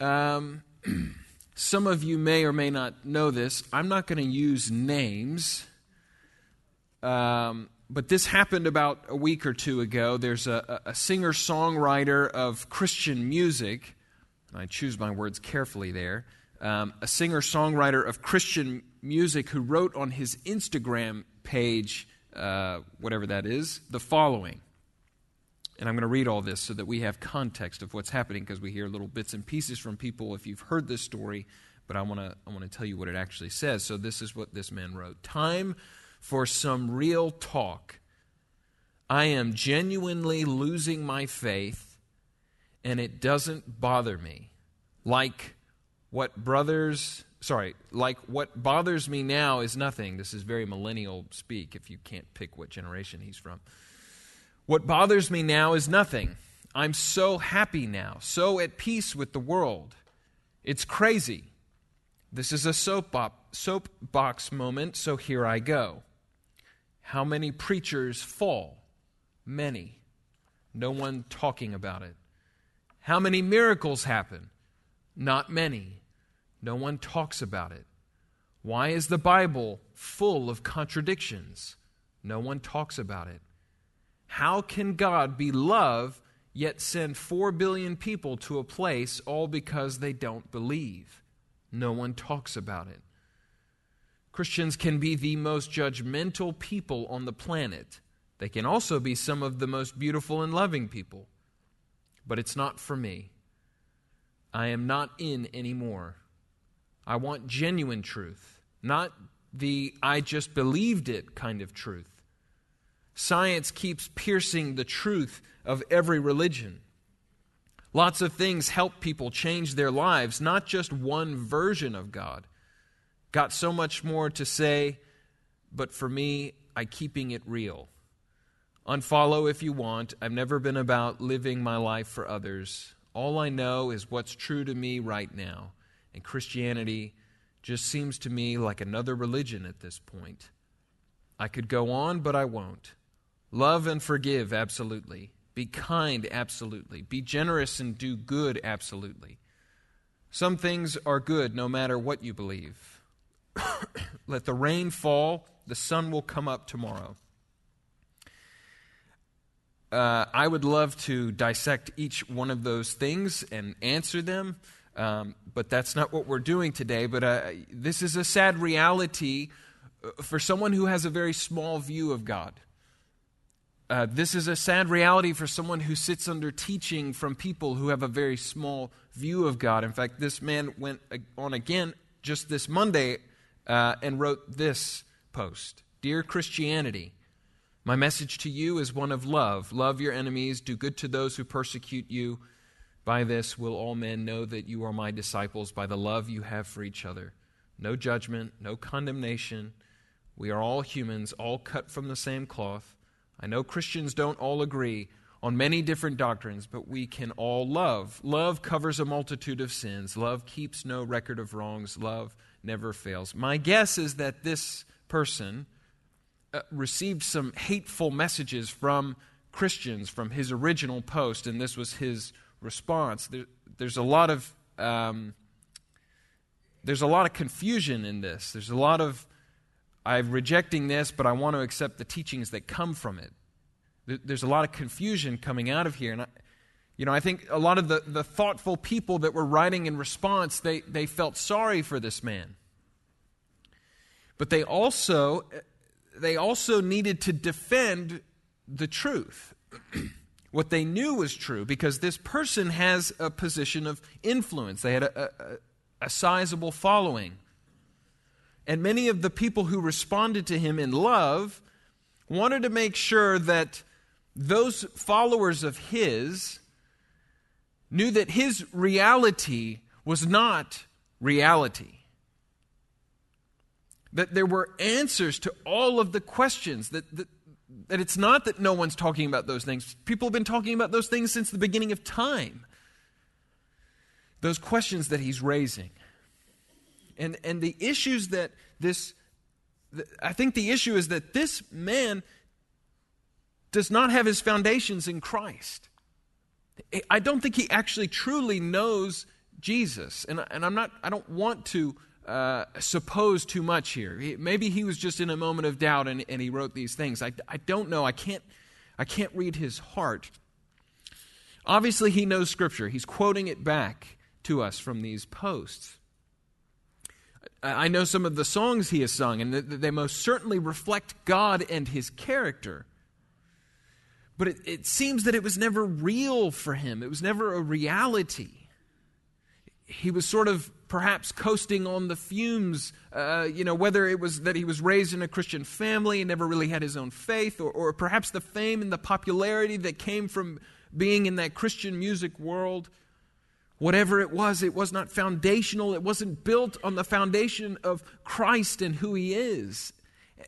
Um, some of you may or may not know this. I'm not going to use names, um, but this happened about a week or two ago. There's a, a singer songwriter of Christian music. I choose my words carefully there. Um, a singer songwriter of Christian music who wrote on his Instagram page, uh, whatever that is, the following. And I'm going to read all this so that we have context of what's happening because we hear little bits and pieces from people if you've heard this story, but I want to I want to tell you what it actually says. So this is what this man wrote. Time for some real talk. I am genuinely losing my faith and it doesn't bother me. Like what brothers, sorry, like what bothers me now is nothing. This is very millennial speak if you can't pick what generation he's from. What bothers me now is nothing. I'm so happy now, so at peace with the world. It's crazy. This is a soapbox moment, so here I go. How many preachers fall? Many. No one talking about it. How many miracles happen? Not many. No one talks about it. Why is the Bible full of contradictions? No one talks about it. How can God be love yet send 4 billion people to a place all because they don't believe? No one talks about it. Christians can be the most judgmental people on the planet. They can also be some of the most beautiful and loving people. But it's not for me. I am not in anymore. I want genuine truth, not the I just believed it kind of truth. Science keeps piercing the truth of every religion. Lots of things help people change their lives, not just one version of God. Got so much more to say, but for me, I keeping it real. Unfollow if you want. I've never been about living my life for others. All I know is what's true to me right now. And Christianity just seems to me like another religion at this point. I could go on, but I won't. Love and forgive, absolutely. Be kind, absolutely. Be generous and do good, absolutely. Some things are good no matter what you believe. Let the rain fall, the sun will come up tomorrow. Uh, I would love to dissect each one of those things and answer them, um, but that's not what we're doing today. But uh, this is a sad reality uh, for someone who has a very small view of God. Uh, this is a sad reality for someone who sits under teaching from people who have a very small view of God. In fact, this man went on again just this Monday uh, and wrote this post Dear Christianity, my message to you is one of love. Love your enemies, do good to those who persecute you. By this will all men know that you are my disciples, by the love you have for each other. No judgment, no condemnation. We are all humans, all cut from the same cloth. I know Christians don't all agree on many different doctrines, but we can all love. Love covers a multitude of sins. Love keeps no record of wrongs. Love never fails. My guess is that this person uh, received some hateful messages from Christians from his original post, and this was his response. There, there's a lot of um, there's a lot of confusion in this. There's a lot of I'm rejecting this, but I want to accept the teachings that come from it. There's a lot of confusion coming out of here. And I, you know, I think a lot of the, the thoughtful people that were writing in response, they, they felt sorry for this man. But they also, they also needed to defend the truth. what they knew was true because this person has a position of influence. They had a, a, a sizable following. And many of the people who responded to him in love wanted to make sure that those followers of his knew that his reality was not reality. That there were answers to all of the questions, that, that, that it's not that no one's talking about those things. People have been talking about those things since the beginning of time. Those questions that he's raising. And, and the issues that this, I think the issue is that this man does not have his foundations in Christ. I don't think he actually truly knows Jesus. And, and I'm not, I don't want to uh, suppose too much here. Maybe he was just in a moment of doubt and, and he wrote these things. I, I don't know. I can't, I can't read his heart. Obviously, he knows Scripture. He's quoting it back to us from these posts. I know some of the songs he has sung, and they most certainly reflect God and his character. But it, it, seems that it was never real for him, it was never a reality. He was sort of perhaps coasting on the fumes, uh, you know, whether it was that he was raised in a Christian family and never really had his own faith, or, or perhaps the fame and the popularity that came from being in that Christian music world. Whatever it was, it was not foundational. It wasn't built on the foundation of Christ and who he is.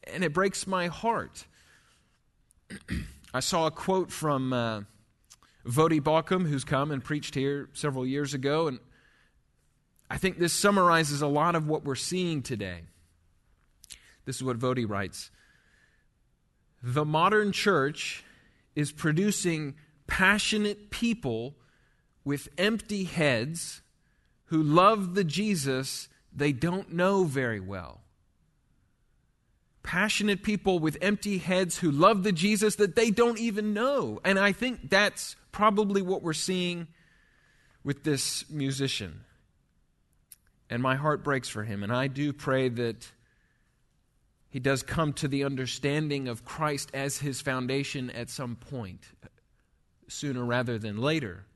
And it breaks my heart. I saw a quote from uh, Voddie Baucham, who's come and preached here several years ago, and I think this summarizes a lot of what we're seeing today. This is what Voddie writes The modern church is producing passionate people with empty heads who love the Jesus they don't know very well. Passionate people with empty heads who love the Jesus that they don't even know. And I think that's probably what we're seeing with this musician. And my heart breaks for him. And I do pray that he does come to the understanding of Christ as his foundation at some point, sooner rather than later.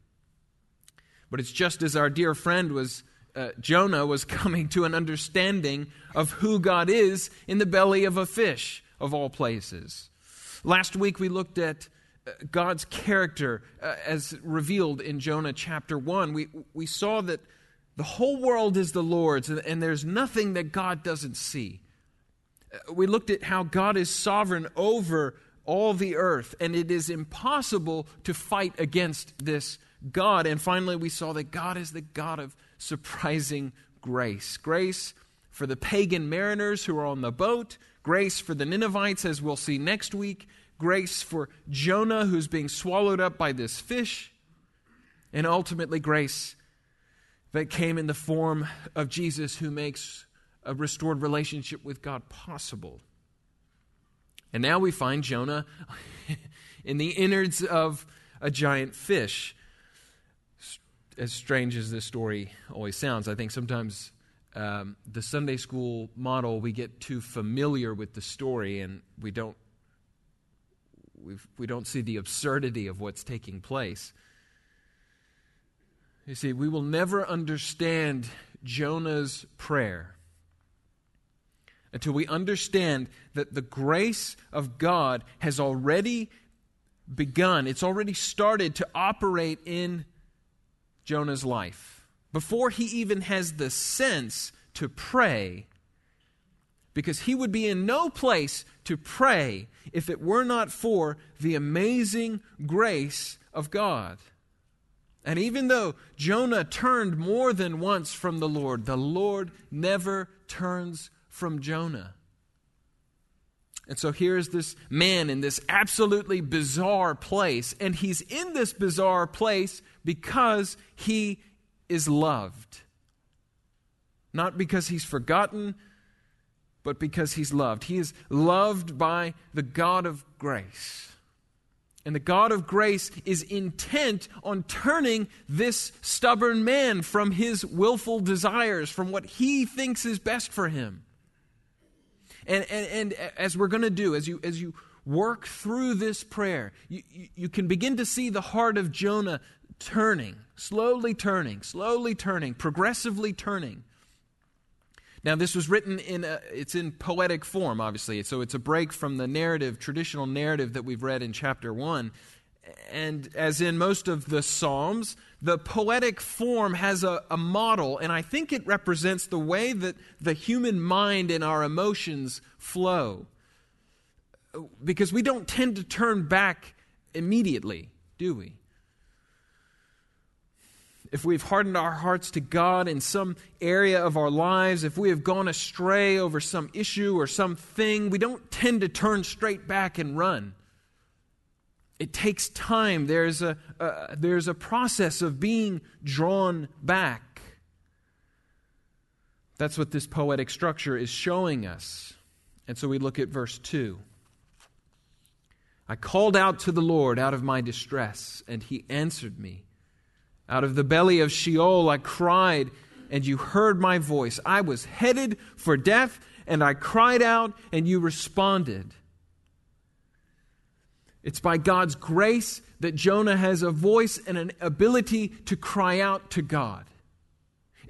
But it's just as our dear friend was, uh, Jonah was coming to an understanding of who God is in the belly of a fish, of all places. Last week we looked at uh, God's character uh, as revealed in Jonah chapter 1. We, we saw that the whole world is the Lord's, and, and there's nothing that God doesn't see. Uh, we looked at how God is sovereign over all the earth, and it is impossible to fight against this God. And finally, we saw that God is the God of surprising grace. Grace for the pagan mariners who are on the boat, grace for the Ninevites, as we'll see next week, grace for Jonah, who's being swallowed up by this fish, and ultimately, grace that came in the form of Jesus, who makes a restored relationship with God possible. And now we find Jonah in the innards of a giant fish as strange as this story always sounds, I think sometimes um, the Sunday school model, we get too familiar with the story and we don't, we've, we do not see the absurdity of what's taking place. You see, we will never understand Jonah's prayer until we understand that the grace of God has already begun, it's already started to operate in Jonah's life. Before he even has the sense to pray, because he would be in no place to pray if it were not for the amazing grace of God. And even though Jonah turned more than once from the Lord, the Lord never turns from Jonah. And so here's this man in this absolutely bizarre place, and he's in this bizarre place because he is loved. Not because he's forgotten, but because he's loved. He is loved by the God of grace. And the God of grace is intent on turning this stubborn man from his willful desires, from what he thinks is best for him. And, and, and as we're going to do, as you, as you work through this prayer, you, you, can begin to see the heart of Jonah turning, slowly turning, slowly turning, progressively turning. Now, this was written in, a, it's in poetic form, obviously, so it's a break from the narrative, traditional narrative that we've read in chapter 1. And as in most of the Psalms, the poetic form has a, a model, and I think it represents the way that the human mind and our emotions flow. Because we don't tend to turn back immediately, do we? if we've hardened our hearts to God in some area of our lives, if we have gone astray over some issue or something, we don't tend to turn straight back and run. It takes time. There's a, uh, there's a process of being drawn back. That's what this poetic structure is showing us. And so we look at verse 2. I called out to the Lord out of my distress, and he answered me. Out of the belly of Sheol I cried, and you heard my voice. I was headed for death, and I cried out, and you responded. It's by God's grace that Jonah has a voice and an ability to cry out to God.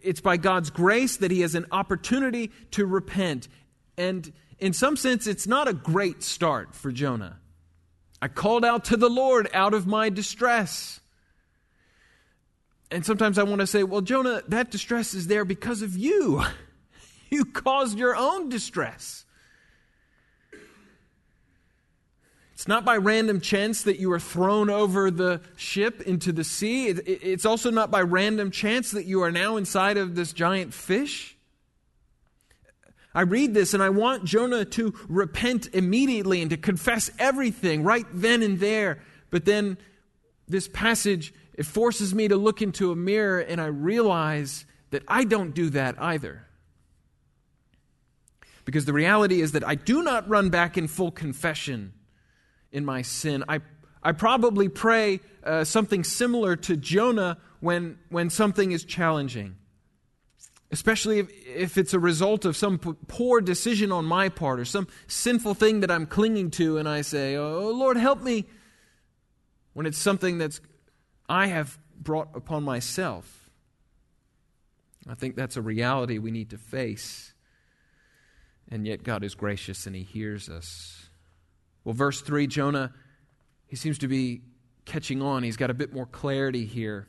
It's by God's grace that he has an opportunity to repent. And in some sense, it's not a great start for Jonah. I called out to the Lord out of my distress. And sometimes I want to say, well, Jonah, that distress is there because of you. You caused your own distress. It's not by random chance that you are thrown over the ship into the sea. It's also not by random chance that you are now inside of this giant fish. I read this and I want Jonah to repent immediately and to confess everything right then and there. But then this passage, it forces me to look into a mirror and I realize that I don't do that either. Because the reality is that I do not run back in full confession in my sin. I, I probably pray uh, something similar to Jonah when, when something is challenging especially if, if it's a result of some p- poor decision on my part or some sinful thing that I'm clinging to, and I say, Oh, Lord, help me. When it's something that's I have brought upon myself. I think that's a reality we need to face. And yet God is gracious and He hears us. Well, verse 3, Jonah, he seems to be catching on. He's got a bit more clarity here.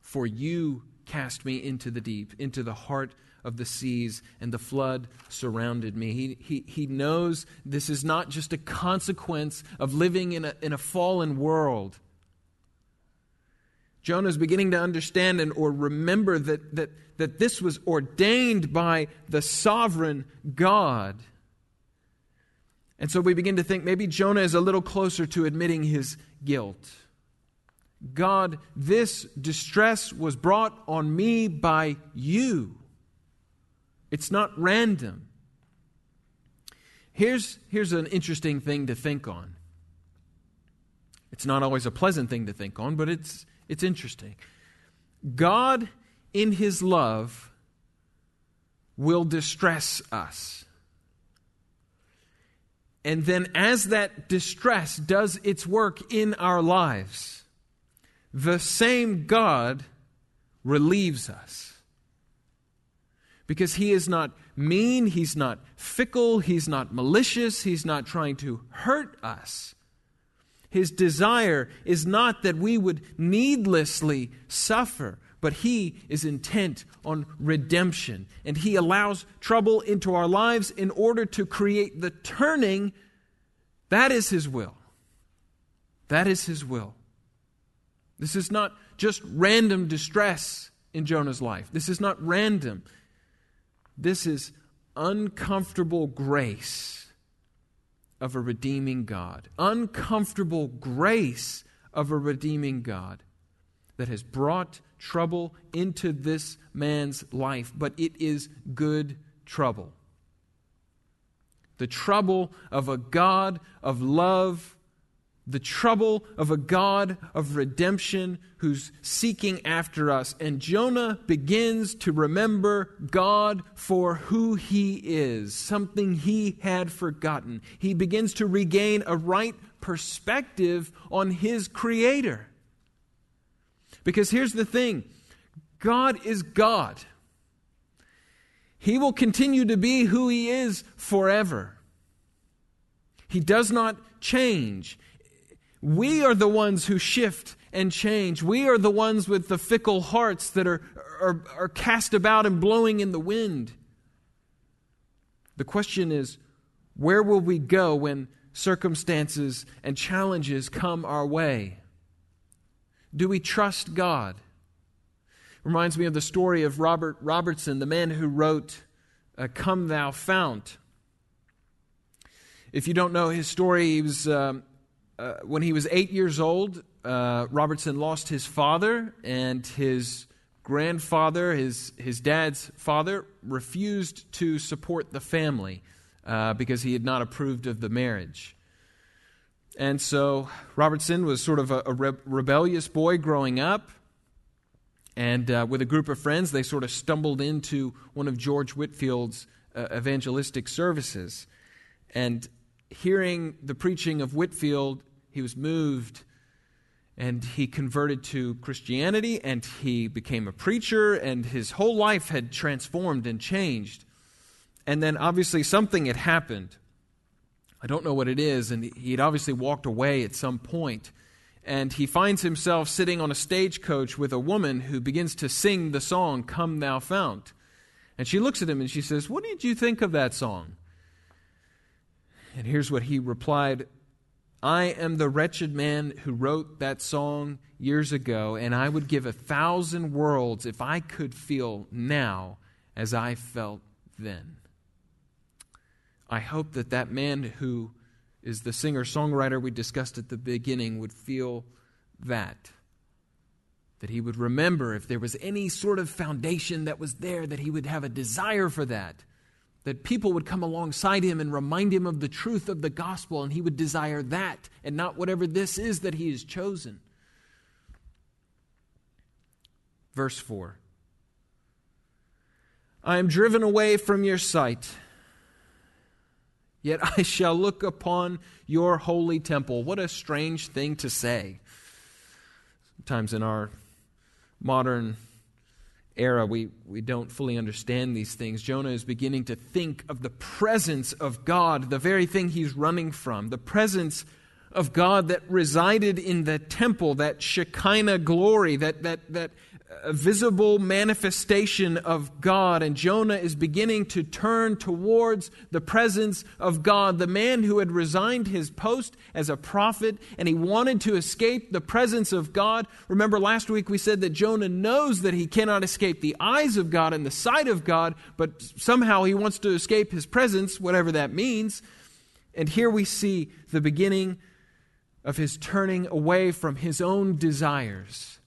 For you cast me into the deep, into the heart of the seas, and the flood surrounded me. He, he, he knows this is not just a consequence of living in a, in a fallen world. Jonah is beginning to understand and or remember that, that, that this was ordained by the sovereign God. And so we begin to think maybe Jonah is a little closer to admitting his guilt. God, this distress was brought on me by you. It's not random. Here's, here's an interesting thing to think on. It's not always a pleasant thing to think on, but it's, it's interesting. God, in His love, will distress us. And then, as that distress does its work in our lives, the same God relieves us. Because he is not mean, he's not fickle, he's not malicious, he's not trying to hurt us. His desire is not that we would needlessly suffer, but he is intent on redemption. And he allows trouble into our lives in order to create the turning. That is his will. That is his will. This is not just random distress in Jonah's life. This is not random. This is uncomfortable grace of a redeeming God. Uncomfortable grace of a redeeming God that has brought trouble into this man's life, but it is good trouble. The trouble of a God of love the trouble of a God of redemption who's seeking after us. And Jonah begins to remember God for who he is, something he had forgotten. He begins to regain a right perspective on his Creator. Because here's the thing God is God, He will continue to be who He is forever. He does not change. We are the ones who shift and change. We are the ones with the fickle hearts that are, are, are cast about and blowing in the wind. The question is where will we go when circumstances and challenges come our way? Do we trust God? Reminds me of the story of Robert Robertson, the man who wrote uh, Come Thou Fount. If you don't know his story, he was um, uh, when he was eight years old, uh, Robertson lost his father and his grandfather, his, his dad's father, refused to support the family uh, because he had not approved of the marriage. And so Robertson was sort of a, a re- rebellious boy growing up. And uh, with a group of friends, they sort of stumbled into one of George Whitefield's uh, evangelistic services. And hearing the preaching of Whitfield, he was moved and he converted to Christianity and he became a preacher, and his whole life had transformed and changed. And then obviously something had happened. I don't know what it is, and he had obviously walked away at some point. And he finds himself sitting on a stagecoach with a woman who begins to sing the song, Come Thou Fount. And she looks at him and she says, What did you think of that song? And here's what he replied I am the wretched man who wrote that song years ago, and I would give a thousand worlds if I could feel now as I felt then. I hope that that man who is the singer songwriter we discussed at the beginning would feel that. That he would remember if there was any sort of foundation that was there, that he would have a desire for that that people would come alongside him and remind him of the truth of the gospel, and he would desire that and not whatever this is that he has chosen. Verse 4 I am driven away from your sight, yet I shall look upon your holy temple. What a strange thing to say. Sometimes in our modern era, we, we don't fully understand these things. Jonah is beginning to think of the presence of God, the very thing he's running from, the presence of God that resided in the temple, that Shekinah glory, that, that, that a visible manifestation of God, and Jonah is beginning to turn towards the presence of God. The man who had resigned his post as a prophet and he wanted to escape the presence of God. Remember, last week we said that Jonah knows that he cannot escape the eyes of God and the sight of God, but somehow he wants to escape his presence, whatever that means. And here we see the beginning of his turning away from his own desires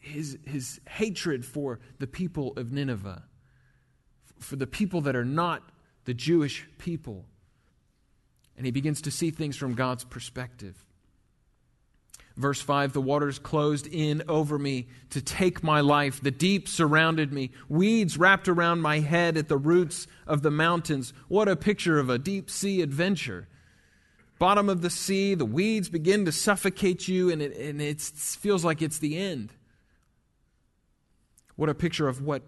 his, his hatred for the people of Nineveh, for the people that are not the Jewish people. And he begins to see things from God's perspective. Verse 5 The waters closed in over me to take my life. The deep surrounded me. Weeds wrapped around my head at the roots of the mountains. What a picture of a deep sea adventure. Bottom of the sea, the weeds begin to suffocate you, and it, and it feels like it's the end. What a picture of what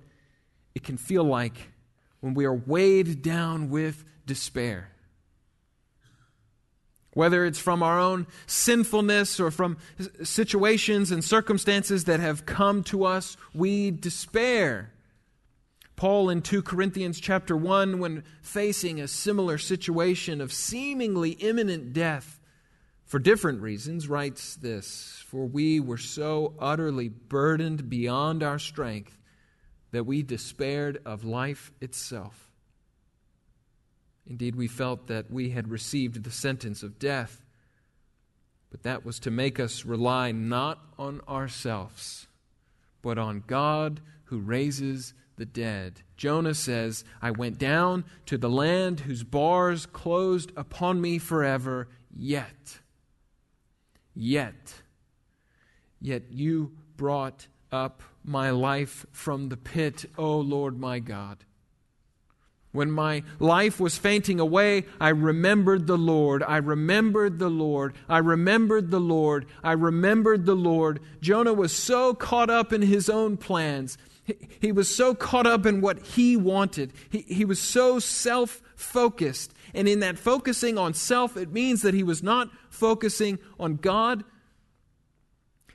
it can feel like when we are weighed down with despair. Whether it's from our own sinfulness or from situations and circumstances that have come to us, we despair. Paul in 2 Corinthians chapter 1 when facing a similar situation of seemingly imminent death for different reasons, writes this For we were so utterly burdened beyond our strength that we despaired of life itself. Indeed, we felt that we had received the sentence of death, but that was to make us rely not on ourselves, but on God who raises the dead. Jonah says, I went down to the land whose bars closed upon me forever, yet yet. Yet you brought up my life from the pit, O Lord my God. When my life was fainting away, I remembered the Lord. I remembered the Lord. I remembered the Lord. I remembered the Lord. Jonah was so caught up in his own plans. He, he was so caught up in what he wanted. He, he was so self focused. And in that focusing on self, it means that he was not focusing on God.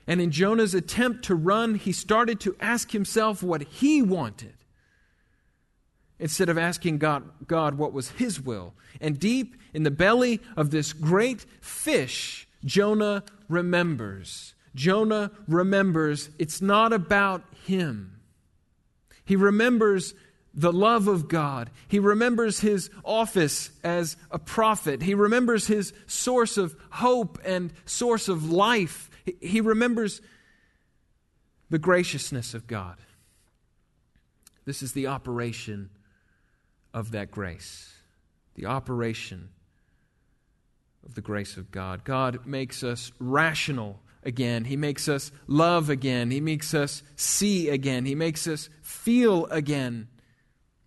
And in Jonah's attempt to run, he started to ask himself what he wanted instead of asking God, God what was his will. And deep in the belly of this great fish, Jonah remembers. Jonah remembers it's not about him. He remembers the love of God. He remembers his office as a prophet. He remembers his source of hope and source of life. He remembers the graciousness of God. This is the operation of that grace. The operation of the grace of God. God makes us rational again. He makes us love again. He makes us see again. He makes us feel again.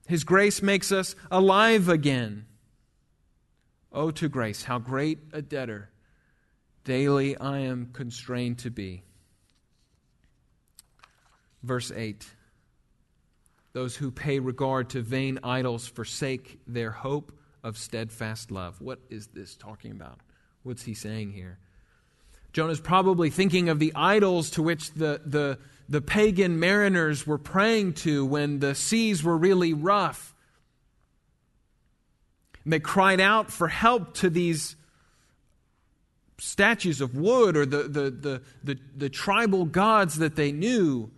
His grace makes us alive again. Oh, to grace, how great a debtor daily I am constrained to be. Verse 8 Those who pay regard to vain idols forsake their hope of steadfast love. What is this talking about? What's he saying here? Jonah's probably thinking of the idols to which the, the, the pagan mariners were praying to when the seas were really rough. And they cried out for help to these statues of wood or the, the, the, the, the tribal gods that they knew.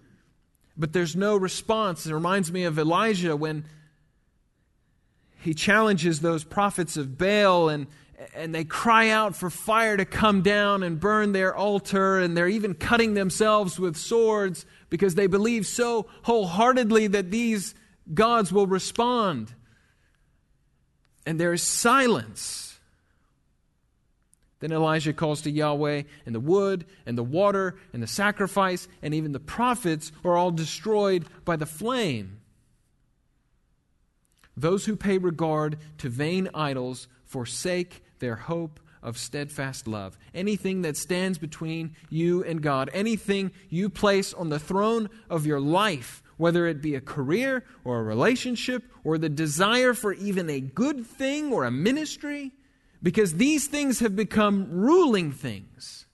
But there's no response. It reminds me of Elijah when he challenges those prophets of Baal and, and they cry out for fire to come down and burn their altar, and they're even cutting themselves with swords because they believe so wholeheartedly that these gods will respond. And there is silence. Then Elijah calls to Yahweh, and the wood, and the water, and the sacrifice, and even the prophets are all destroyed by the flame. Those who pay regard to vain idols forsake their hope of steadfast love. Anything that stands between you and God, anything you place on the throne of your life, whether it be a career or a relationship or the desire for even a good thing or a ministry, because these things have become ruling things.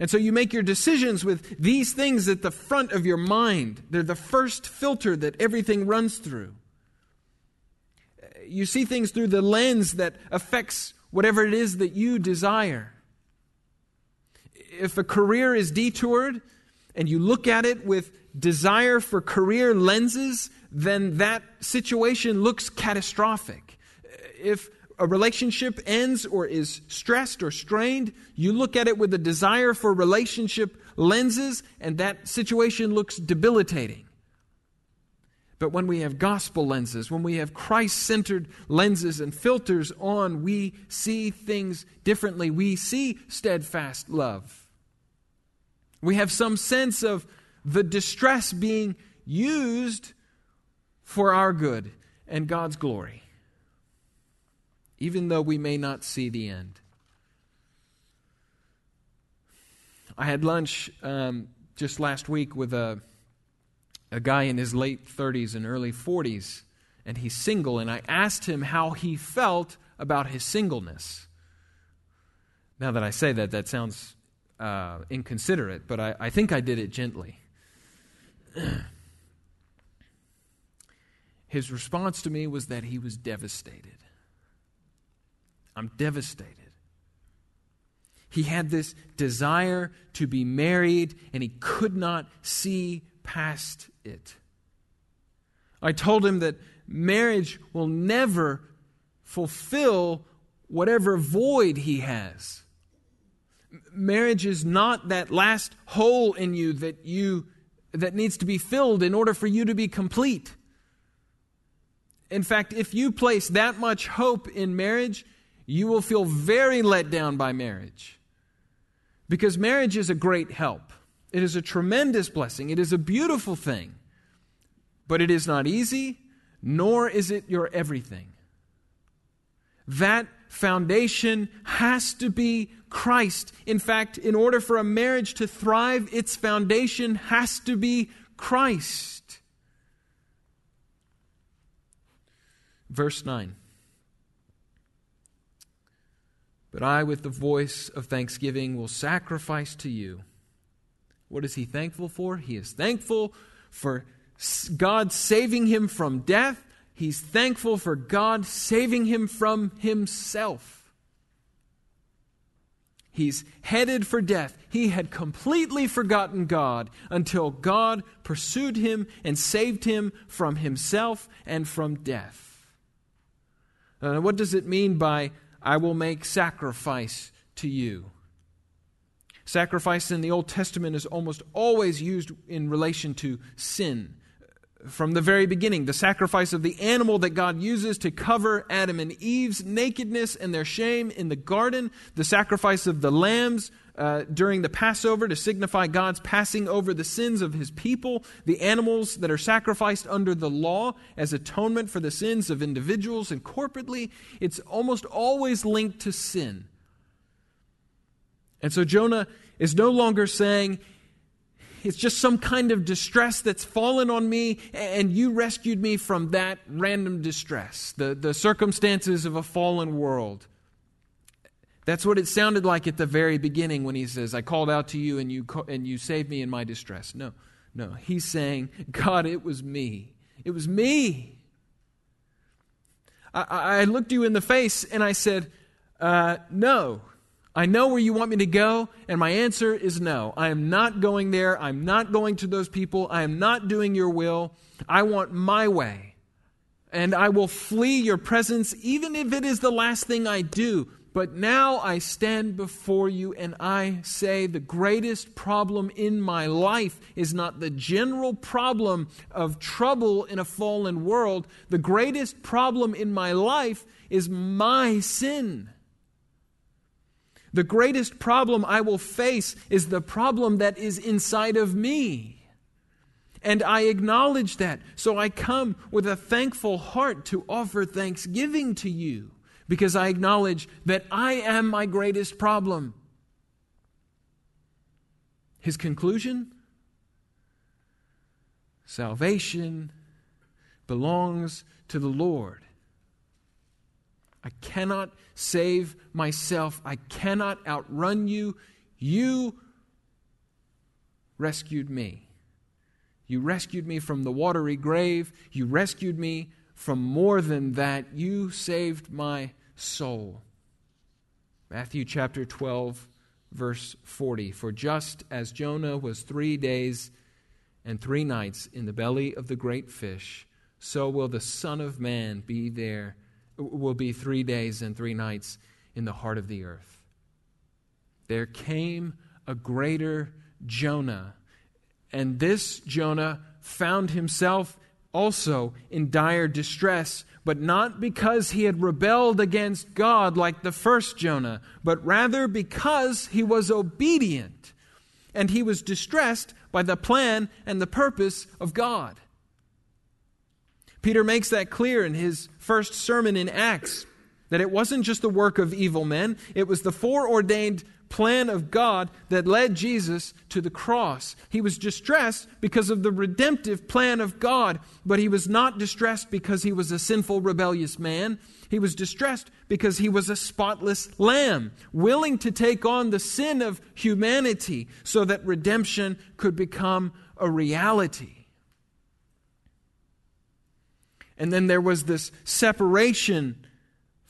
And so you make your decisions with these things at the front of your mind. They're the first filter that everything runs through. You see things through the lens that affects whatever it is that you desire. If a career is detoured and you look at it with desire for career lenses, then that situation looks catastrophic. If a relationship ends or is stressed or strained, you look at it with a desire for relationship lenses, and that situation looks debilitating. But when we have gospel lenses, when we have Christ centered lenses and filters on, we see things differently. We see steadfast love. We have some sense of the distress being used for our good and God's glory even though we may not see the end. I had lunch um, just last week with a, a guy in his late 30s and early 40s, and he's single, and I asked him how he felt about his singleness. Now that I say that, that sounds uh, inconsiderate, but I, I think I did it gently. His response to me was that he was devastated. I'm devastated. He had this desire to be married, and he could not see past it. I told him that marriage will never fulfill whatever void he has. Marriage is not that last hole in you that you that needs to be filled in order for you to be complete. In fact, if you place that much hope in marriage, you will feel very let down by marriage. Because marriage is a great help, it is a tremendous blessing, it is a beautiful thing. But it is not easy, nor is it your everything. That foundation has to be Christ. In fact, in order for a marriage to thrive, its foundation has to be Christ. Verse 9. But I, with the voice of thanksgiving, will sacrifice to you. What is he thankful for? He is thankful for God saving him from death. He's thankful for God saving him from himself. He's headed for death. He had completely forgotten God until God pursued him and saved him from himself and from death. Uh, what does it mean by I will make sacrifice to you. Sacrifice in the Old Testament is almost always used in relation to sin. From the very beginning, the sacrifice of the animal that God uses to cover Adam and Eve's nakedness and their shame in the garden, the sacrifice of the lambs uh, during the Passover to signify God's passing over the sins of his people, the animals that are sacrificed under the law as atonement for the sins of individuals and corporately, it's almost always linked to sin. And so Jonah is no longer saying, it's just some kind of distress that's fallen on me, and you rescued me from that random distress, the, the circumstances of a fallen world. That's what it sounded like at the very beginning when he says, I called out to you and you, and you saved me in my distress. No, no. He's saying, God, it was me. It was me. I, I looked you in the face and I said, uh, No, I know where you want me to go, and my answer is no. I am not going there. I'm not going to those people. I am not doing your will. I want my way. And I will flee your presence, even if it is the last thing I do. But now I stand before you and I say the greatest problem in my life is not the general problem of trouble in a fallen world. The greatest problem in my life is my sin. The greatest problem I will face is the problem that is inside of me. And I acknowledge that. So I come with a thankful heart to offer thanksgiving to you because I acknowledge that I am my greatest problem. His conclusion salvation belongs to the Lord. I cannot save myself. I cannot outrun you. You rescued me. You rescued me from the watery grave. You rescued me from more than that. You saved my soul. Matthew chapter 12, verse 40. For just as Jonah was three days and three nights in the belly of the great fish, so will the Son of Man be there will be three days and three nights in the heart of the earth. There came a greater Jonah, and this Jonah found himself also in dire distress, but not because he had rebelled against God like the first Jonah, but rather because he was obedient and he was distressed by the plan and the purpose of God. Peter makes that clear in his first sermon in Acts that it wasn't just the work of evil men, it was the foreordained plan of God that led Jesus to the cross. He was distressed because of the redemptive plan of God, but he was not distressed because he was a sinful, rebellious man. He was distressed because he was a spotless lamb, willing to take on the sin of humanity so that redemption could become a reality. And then there was this separation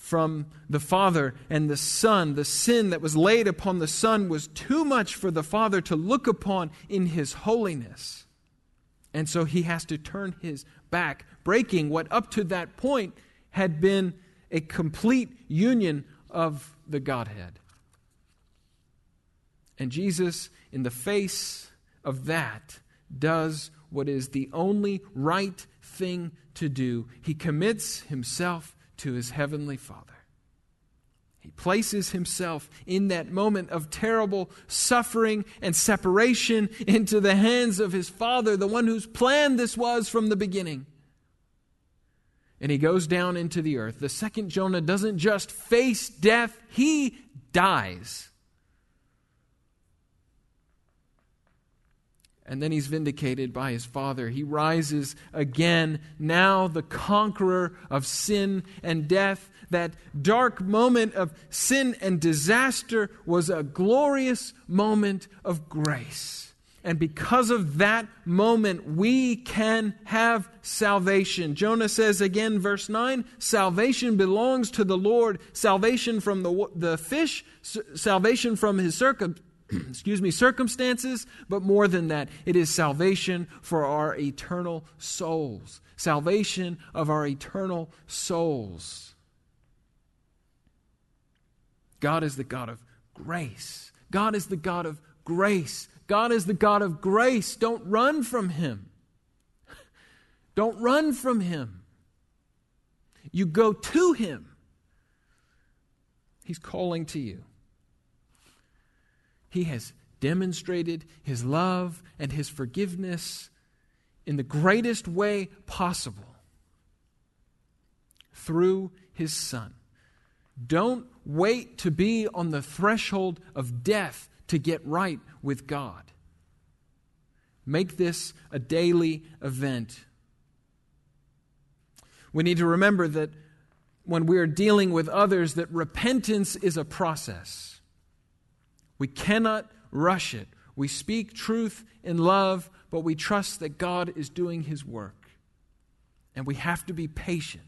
from the Father and the Son. The sin that was laid upon the Son was too much for the Father to look upon in His holiness. And so he has to turn his back, breaking what up to that point had been a complete union of the Godhead. And Jesus, in the face of that, does what is the only right thing to do. He commits himself to his heavenly Father. He places himself in that moment of terrible suffering and separation into the hands of his Father, the one whose plan this was from the beginning. And he goes down into the earth. The second Jonah doesn't just face death, he dies. And then he's vindicated by his Father. He rises again, now the conqueror of sin and death. That dark moment of sin and disaster was a glorious moment of grace. And because of that moment, we can have salvation. Jonah says again, verse 9 salvation belongs to the Lord. Salvation from the, the fish, salvation from his circumstances excuse me, circumstances, but more than that, it is salvation for our eternal souls. Salvation of our eternal souls. God is the God of grace. God is the God of grace. God is the God of grace. Don't run from Him. Don't run from Him. You go to Him. He's calling to you. He has demonstrated His love and His forgiveness in the greatest way possible through His Son. Don't wait to be on the threshold of death to get right with God. Make this a daily event. We need to remember that when we are dealing with others that repentance is a process. We cannot rush it. We speak truth in love, but we trust that God is doing his work. And we have to be patient.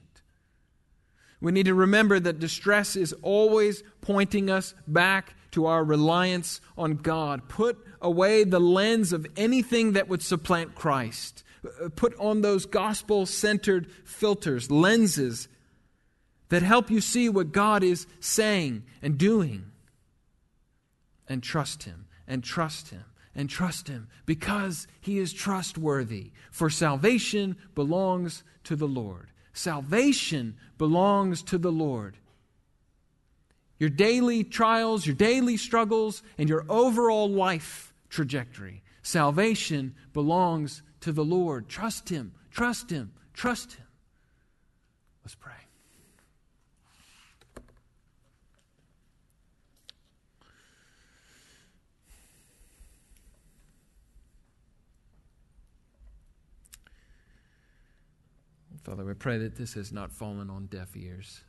We need to remember that distress is always pointing us back to our reliance on God. Put away the lens of anything that would supplant Christ. Put on those gospel centered filters, lenses that help you see what God is saying and doing. And trust Him, and trust Him, and trust Him because He is trustworthy. For salvation belongs to the Lord. Salvation belongs to the Lord. Your daily trials, your daily struggles, and your overall life trajectory. Salvation belongs to the Lord. Trust Him, trust Him, trust Him. Let's pray. Father, we pray that this has not fallen on deaf ears.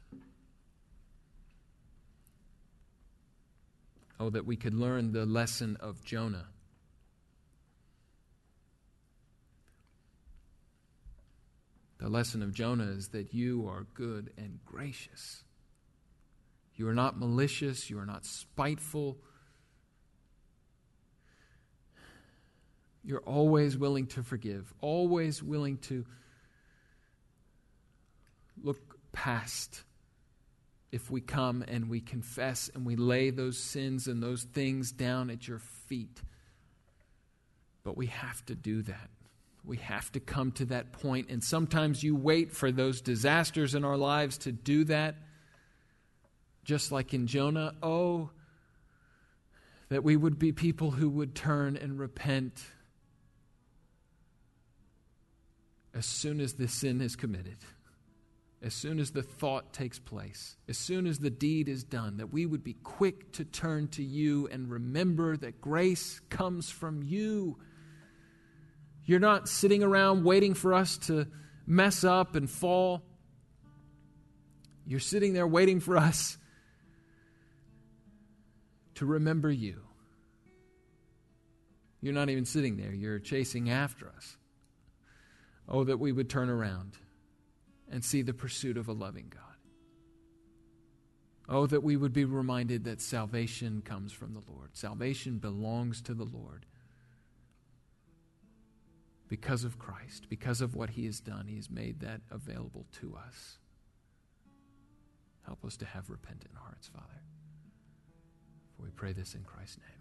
Oh, that we could learn the lesson of Jonah. The lesson of Jonah is that you are good and gracious. You are not malicious, you are not spiteful. You're always willing to forgive, always willing to look past if we come and we confess and we lay those sins and those things down at your feet. But we have to do that. We have to come to that point. And sometimes you wait for those disasters in our lives to do that. Just like in Jonah. Oh, that we would be people who would turn and repent as soon as the sin is committed as soon as the thought takes place, as soon as the deed is done, that we would be quick to turn to you and remember that grace comes from you. You're not sitting around waiting for us to mess up and fall. You're sitting there waiting for us to remember you. You're not even sitting there, you're chasing after us. Oh, that we would turn around and see the pursuit of a loving God. Oh, that we would be reminded that salvation comes from the Lord. Salvation belongs to the Lord. Because of Christ, because of what He has done, He has made that available to us. Help us to have repentant hearts, Father. For we pray this in Christ's name.